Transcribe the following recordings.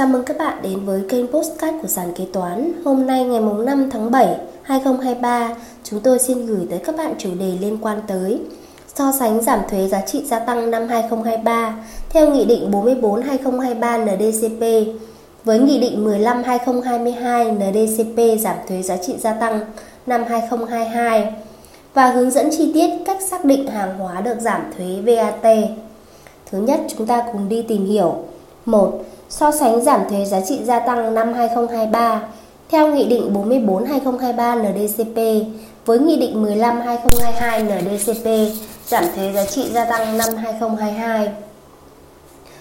Chào mừng các bạn đến với kênh Postcard của Sàn Kế Toán. Hôm nay ngày 5 tháng 7, 2023, chúng tôi xin gửi tới các bạn chủ đề liên quan tới so sánh giảm thuế giá trị gia tăng năm 2023 theo Nghị định 44-2023 NDCP với Nghị định 15-2022 NDCP giảm thuế giá trị gia tăng năm 2022 và hướng dẫn chi tiết cách xác định hàng hóa được giảm thuế VAT. Thứ nhất, chúng ta cùng đi tìm hiểu. 1. So sánh giảm thuế giá trị gia tăng năm 2023 theo Nghị định 44-2023 NDCP với Nghị định 15-2022 NDCP giảm thuế giá trị gia tăng năm 2022.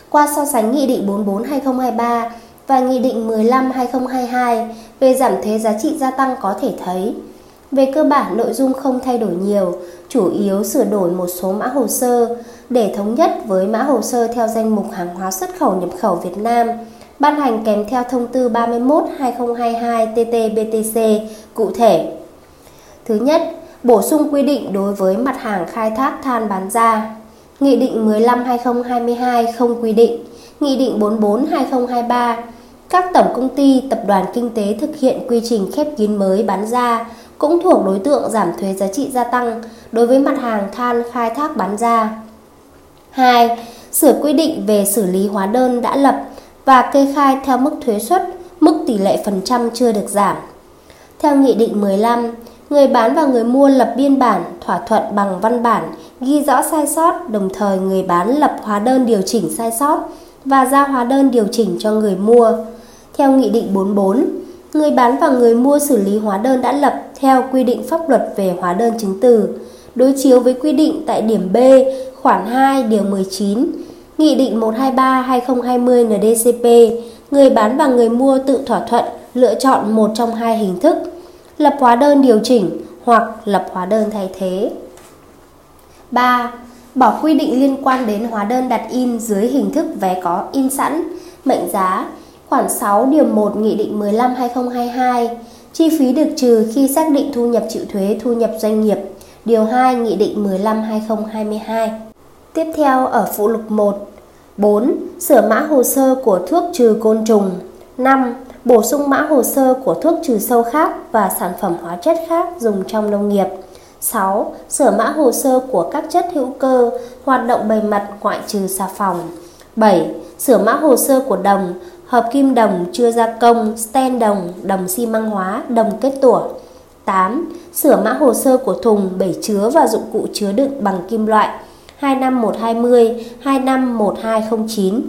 Qua so sánh Nghị định 44-2023 và Nghị định 15-2022 về giảm thuế giá trị gia tăng có thể thấy về cơ bản nội dung không thay đổi nhiều, chủ yếu sửa đổi một số mã hồ sơ để thống nhất với mã hồ sơ theo danh mục hàng hóa xuất khẩu nhập khẩu Việt Nam ban hành kèm theo thông tư 31/2022/TT-BTC cụ thể. Thứ nhất, bổ sung quy định đối với mặt hàng khai thác than bán ra. Nghị định 15/2022 không quy định, Nghị định 44/2023 các tổng công ty, tập đoàn kinh tế thực hiện quy trình khép kín mới bán ra cũng thuộc đối tượng giảm thuế giá trị gia tăng đối với mặt hàng than khai thác bán ra. 2. Sửa quy định về xử lý hóa đơn đã lập và kê khai theo mức thuế suất, mức tỷ lệ phần trăm chưa được giảm. Theo Nghị định 15, người bán và người mua lập biên bản, thỏa thuận bằng văn bản, ghi rõ sai sót, đồng thời người bán lập hóa đơn điều chỉnh sai sót và giao hóa đơn điều chỉnh cho người mua. Theo Nghị định 44, người bán và người mua xử lý hóa đơn đã lập theo quy định pháp luật về hóa đơn chứng từ, đối chiếu với quy định tại điểm B khoản 2 điều 19 Nghị định 123/2020 NDCP, người bán và người mua tự thỏa thuận lựa chọn một trong hai hình thức, lập hóa đơn điều chỉnh hoặc lập hóa đơn thay thế. 3. Bỏ quy định liên quan đến hóa đơn đặt in dưới hình thức vé có in sẵn, mệnh giá, khoản 6 điều 1 Nghị định 15/2022, chi phí được trừ khi xác định thu nhập chịu thuế thu nhập doanh nghiệp, điều 2 Nghị định 15/2022. Tiếp theo ở phụ lục 1 4. Sửa mã hồ sơ của thuốc trừ côn trùng 5. Bổ sung mã hồ sơ của thuốc trừ sâu khác và sản phẩm hóa chất khác dùng trong nông nghiệp 6. Sửa mã hồ sơ của các chất hữu cơ hoạt động bề mặt ngoại trừ xà phòng 7. Sửa mã hồ sơ của đồng, hợp kim đồng chưa gia công, sten đồng, đồng xi măng hóa, đồng kết tủa 8. Sửa mã hồ sơ của thùng, bể chứa và dụng cụ chứa đựng bằng kim loại 25120, 251209.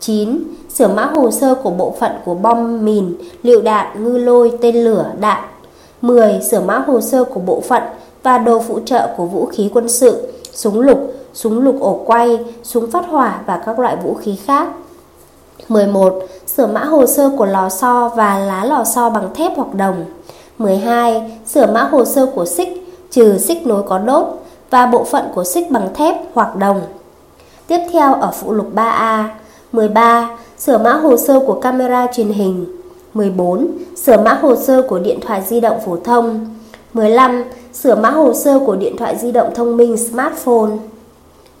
9. Sửa mã hồ sơ của bộ phận của bom mìn, liệu đạn, ngư lôi, tên lửa, đạn. 10. Sửa mã hồ sơ của bộ phận và đồ phụ trợ của vũ khí quân sự, súng lục, súng lục ổ quay, súng phát hỏa và các loại vũ khí khác. 11. Sửa mã hồ sơ của lò xo và lá lò xo bằng thép hoặc đồng. 12. Sửa mã hồ sơ của xích, trừ xích nối có đốt, và bộ phận của xích bằng thép hoặc đồng. Tiếp theo ở phụ lục 3A 13. Sửa mã hồ sơ của camera truyền hình 14. Sửa mã hồ sơ của điện thoại di động phổ thông 15. Sửa mã hồ sơ của điện thoại di động thông minh smartphone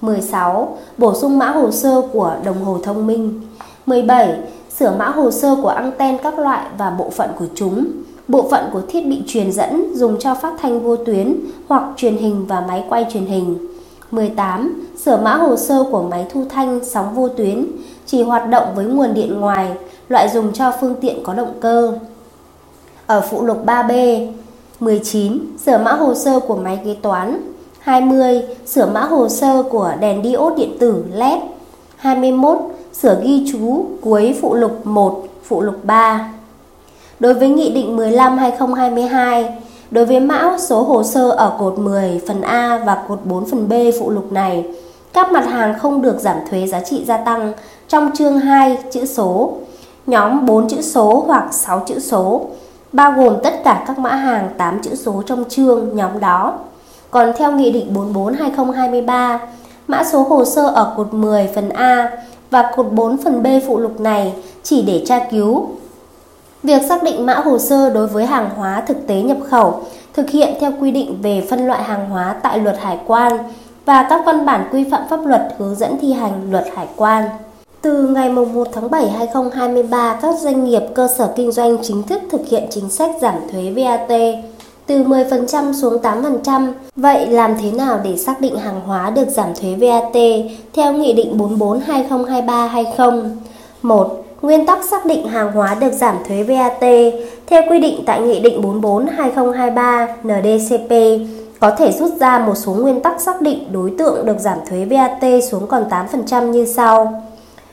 16. Bổ sung mã hồ sơ của đồng hồ thông minh 17. Sửa mã hồ sơ của anten các loại và bộ phận của chúng bộ phận của thiết bị truyền dẫn dùng cho phát thanh vô tuyến hoặc truyền hình và máy quay truyền hình. 18. Sửa mã hồ sơ của máy thu thanh sóng vô tuyến chỉ hoạt động với nguồn điện ngoài, loại dùng cho phương tiện có động cơ. Ở phụ lục 3B 19. Sửa mã hồ sơ của máy kế toán 20. Sửa mã hồ sơ của đèn diode điện tử LED 21. Sửa ghi chú cuối phụ lục 1, phụ lục 3 Đối với Nghị định 15-2022, đối với mã số hồ sơ ở cột 10 phần A và cột 4 phần B phụ lục này, các mặt hàng không được giảm thuế giá trị gia tăng trong chương 2 chữ số, nhóm 4 chữ số hoặc 6 chữ số, bao gồm tất cả các mã hàng 8 chữ số trong chương nhóm đó. Còn theo Nghị định 44-2023, mã số hồ sơ ở cột 10 phần A và cột 4 phần B phụ lục này chỉ để tra cứu Việc xác định mã hồ sơ đối với hàng hóa thực tế nhập khẩu thực hiện theo quy định về phân loại hàng hóa tại luật hải quan và các văn bản quy phạm pháp luật hướng dẫn thi hành luật hải quan. Từ ngày 1 tháng 7 2023, các doanh nghiệp cơ sở kinh doanh chính thức thực hiện chính sách giảm thuế VAT từ 10% xuống 8%. Vậy làm thế nào để xác định hàng hóa được giảm thuế VAT theo Nghị định 44/2023 hay không? 1. Nguyên tắc xác định hàng hóa được giảm thuế VAT theo quy định tại Nghị định 44/2023 NDCP có thể rút ra một số nguyên tắc xác định đối tượng được giảm thuế VAT xuống còn 8% như sau.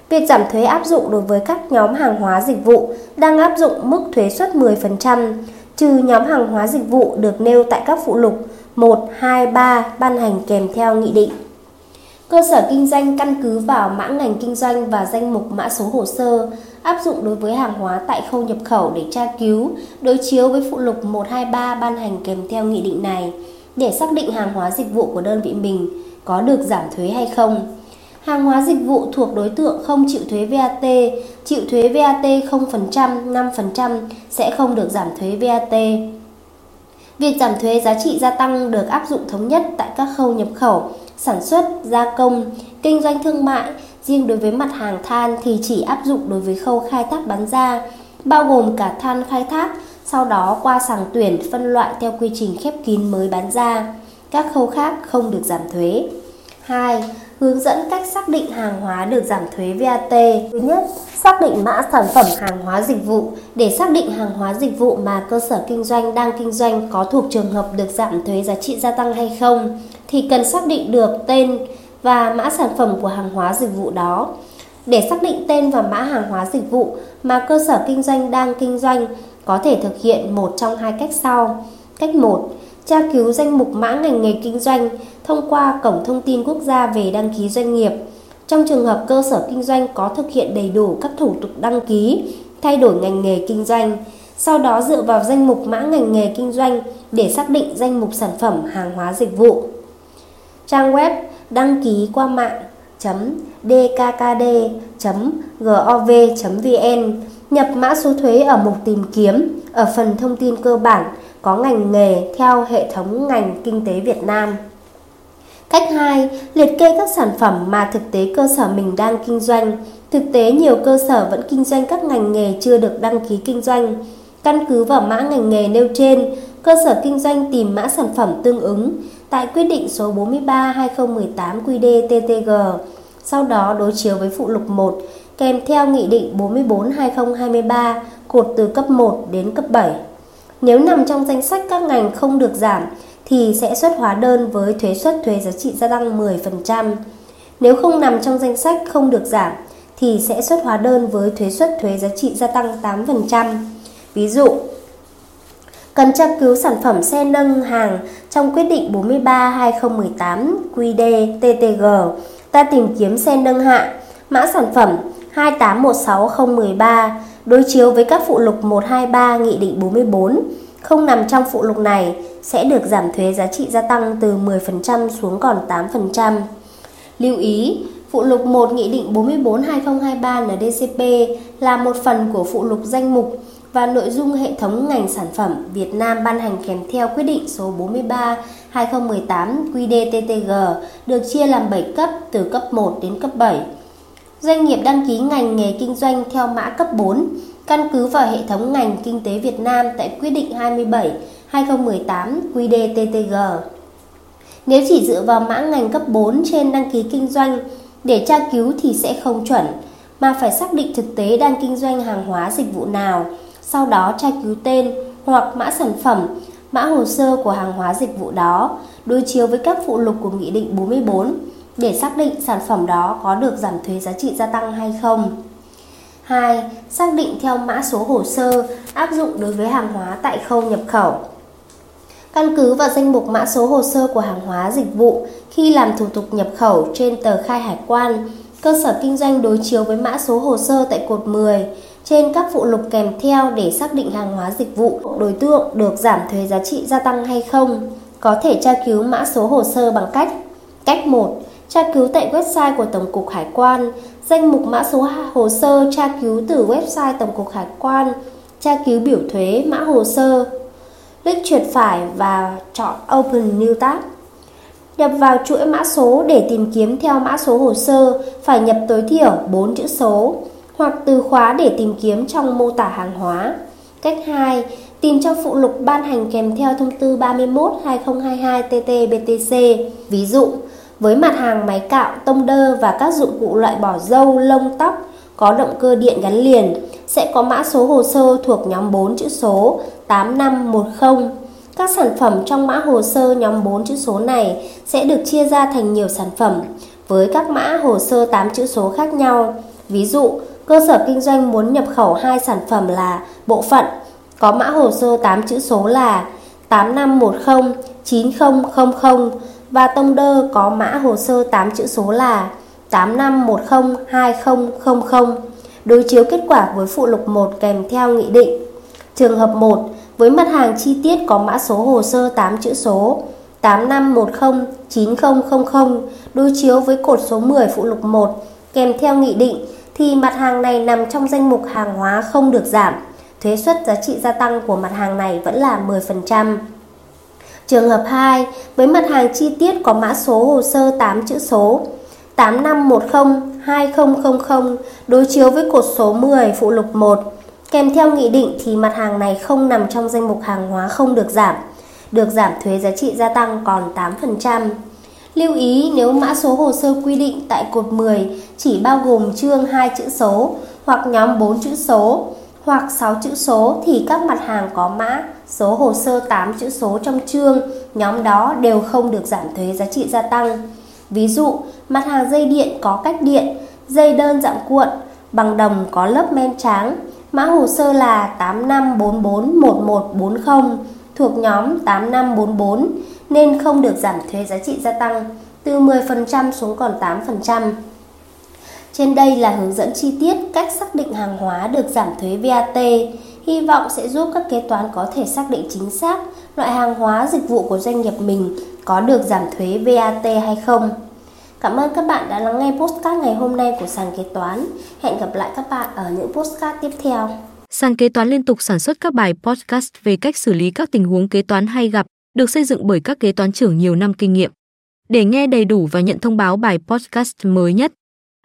Việc giảm thuế áp dụng đối với các nhóm hàng hóa dịch vụ đang áp dụng mức thuế suất 10%, trừ nhóm hàng hóa dịch vụ được nêu tại các phụ lục 1, 2, 3 ban hành kèm theo nghị định. Cơ sở kinh doanh căn cứ vào mã ngành kinh doanh và danh mục mã số hồ sơ áp dụng đối với hàng hóa tại khâu nhập khẩu để tra cứu, đối chiếu với phụ lục 123 ban hành kèm theo nghị định này để xác định hàng hóa dịch vụ của đơn vị mình có được giảm thuế hay không. Hàng hóa dịch vụ thuộc đối tượng không chịu thuế VAT, chịu thuế VAT 0%, 5% sẽ không được giảm thuế VAT. Việc giảm thuế giá trị gia tăng được áp dụng thống nhất tại các khâu nhập khẩu, sản xuất, gia công, kinh doanh thương mại. Riêng đối với mặt hàng than thì chỉ áp dụng đối với khâu khai thác bán ra, bao gồm cả than khai thác, sau đó qua sàng tuyển phân loại theo quy trình khép kín mới bán ra. Các khâu khác không được giảm thuế. 2 hướng dẫn cách xác định hàng hóa được giảm thuế VAT. Thứ nhất, xác định mã sản phẩm hàng hóa dịch vụ. Để xác định hàng hóa dịch vụ mà cơ sở kinh doanh đang kinh doanh có thuộc trường hợp được giảm thuế giá trị gia tăng hay không, thì cần xác định được tên và mã sản phẩm của hàng hóa dịch vụ đó. Để xác định tên và mã hàng hóa dịch vụ mà cơ sở kinh doanh đang kinh doanh, có thể thực hiện một trong hai cách sau. Cách 1 tra cứu danh mục mã ngành nghề kinh doanh thông qua Cổng Thông tin Quốc gia về đăng ký doanh nghiệp. Trong trường hợp cơ sở kinh doanh có thực hiện đầy đủ các thủ tục đăng ký, thay đổi ngành nghề kinh doanh, sau đó dựa vào danh mục mã ngành nghề kinh doanh để xác định danh mục sản phẩm hàng hóa dịch vụ. Trang web đăng ký qua mạng dkkd.gov.vn nhập mã số thuế ở mục tìm kiếm ở phần thông tin cơ bản có ngành nghề theo hệ thống ngành kinh tế Việt Nam. Cách 2, liệt kê các sản phẩm mà thực tế cơ sở mình đang kinh doanh. Thực tế nhiều cơ sở vẫn kinh doanh các ngành nghề chưa được đăng ký kinh doanh. Căn cứ vào mã ngành nghề nêu trên, cơ sở kinh doanh tìm mã sản phẩm tương ứng tại quyết định số 43/2018 QĐ-TTG. Sau đó đối chiếu với phụ lục 1 kèm theo nghị định 44/2023 cột từ cấp 1 đến cấp 7. Nếu nằm trong danh sách các ngành không được giảm thì sẽ xuất hóa đơn với thuế suất thuế giá trị gia tăng 10%. Nếu không nằm trong danh sách không được giảm thì sẽ xuất hóa đơn với thuế suất thuế giá trị gia tăng 8%. Ví dụ, cần tra cứu sản phẩm xe nâng hàng trong quyết định 43/2018 QĐ-TTG, ta tìm kiếm xe nâng hạ, mã sản phẩm 2816013 đối chiếu với các phụ lục 123 Nghị định 44 không nằm trong phụ lục này sẽ được giảm thuế giá trị gia tăng từ 10% xuống còn 8%. Lưu ý, phụ lục 1 Nghị định 44/2023 NDCP là một phần của phụ lục danh mục và nội dung hệ thống ngành sản phẩm Việt Nam ban hành kèm theo quyết định số 43/2018 QĐ-TTG được chia làm 7 cấp từ cấp 1 đến cấp 7. Doanh nghiệp đăng ký ngành nghề kinh doanh theo mã cấp 4 căn cứ vào hệ thống ngành kinh tế Việt Nam tại quyết định 27 2018 QĐ-TTG. Nếu chỉ dựa vào mã ngành cấp 4 trên đăng ký kinh doanh để tra cứu thì sẽ không chuẩn, mà phải xác định thực tế đang kinh doanh hàng hóa dịch vụ nào, sau đó tra cứu tên hoặc mã sản phẩm, mã hồ sơ của hàng hóa dịch vụ đó, đối chiếu với các phụ lục của Nghị định 44 để xác định sản phẩm đó có được giảm thuế giá trị gia tăng hay không. 2. Xác định theo mã số hồ sơ áp dụng đối với hàng hóa tại khâu nhập khẩu. Căn cứ vào danh mục mã số hồ sơ của hàng hóa dịch vụ khi làm thủ tục nhập khẩu trên tờ khai hải quan, cơ sở kinh doanh đối chiếu với mã số hồ sơ tại cột 10 trên các phụ lục kèm theo để xác định hàng hóa dịch vụ đối tượng được giảm thuế giá trị gia tăng hay không. Có thể tra cứu mã số hồ sơ bằng cách Cách 1. Tra cứu tại website của Tổng cục Hải quan Danh mục mã số hồ sơ tra cứu từ website Tổng cục Hải quan, tra cứu biểu thuế mã hồ sơ. Click chuột phải và chọn Open New Tab. Nhập vào chuỗi mã số để tìm kiếm theo mã số hồ sơ phải nhập tối thiểu 4 chữ số hoặc từ khóa để tìm kiếm trong mô tả hàng hóa. Cách 2. Tìm trong phụ lục ban hành kèm theo thông tư 31-2022-TT-BTC. Ví dụ, với mặt hàng máy cạo, tông đơ và các dụng cụ loại bỏ râu, lông, tóc có động cơ điện gắn liền sẽ có mã số hồ sơ thuộc nhóm 4 chữ số 8510. Các sản phẩm trong mã hồ sơ nhóm 4 chữ số này sẽ được chia ra thành nhiều sản phẩm với các mã hồ sơ 8 chữ số khác nhau. Ví dụ, cơ sở kinh doanh muốn nhập khẩu hai sản phẩm là bộ phận có mã hồ sơ 8 chữ số là 8510 9000 và tông đơ có mã hồ sơ 8 chữ số là 85102000 đối chiếu kết quả với phụ lục 1 kèm theo nghị định. Trường hợp 1, với mặt hàng chi tiết có mã số hồ sơ 8 chữ số 85109000 đối chiếu với cột số 10 phụ lục 1 kèm theo nghị định thì mặt hàng này nằm trong danh mục hàng hóa không được giảm. Thuế suất giá trị gia tăng của mặt hàng này vẫn là 10%. Trường hợp 2, với mặt hàng chi tiết có mã số hồ sơ 8 chữ số 8510 2000 đối chiếu với cột số 10 phụ lục 1 kèm theo nghị định thì mặt hàng này không nằm trong danh mục hàng hóa không được giảm, được giảm thuế giá trị gia tăng còn 8%. Lưu ý nếu mã số hồ sơ quy định tại cột 10 chỉ bao gồm chương 2 chữ số hoặc nhóm 4 chữ số hoặc 6 chữ số thì các mặt hàng có mã số hồ sơ 8 chữ số trong chương, nhóm đó đều không được giảm thuế giá trị gia tăng. Ví dụ, mặt hàng dây điện có cách điện, dây đơn dạng cuộn, bằng đồng có lớp men trắng, mã hồ sơ là 85441140 thuộc nhóm 8544 nên không được giảm thuế giá trị gia tăng từ 10% xuống còn 8%. Trên đây là hướng dẫn chi tiết cách xác định hàng hóa được giảm thuế VAT. Hy vọng sẽ giúp các kế toán có thể xác định chính xác loại hàng hóa dịch vụ của doanh nghiệp mình có được giảm thuế VAT hay không. Cảm ơn các bạn đã lắng nghe postcard ngày hôm nay của sàn kế toán. Hẹn gặp lại các bạn ở những postcard tiếp theo. Sàn kế toán liên tục sản xuất các bài podcast về cách xử lý các tình huống kế toán hay gặp, được xây dựng bởi các kế toán trưởng nhiều năm kinh nghiệm. Để nghe đầy đủ và nhận thông báo bài podcast mới nhất,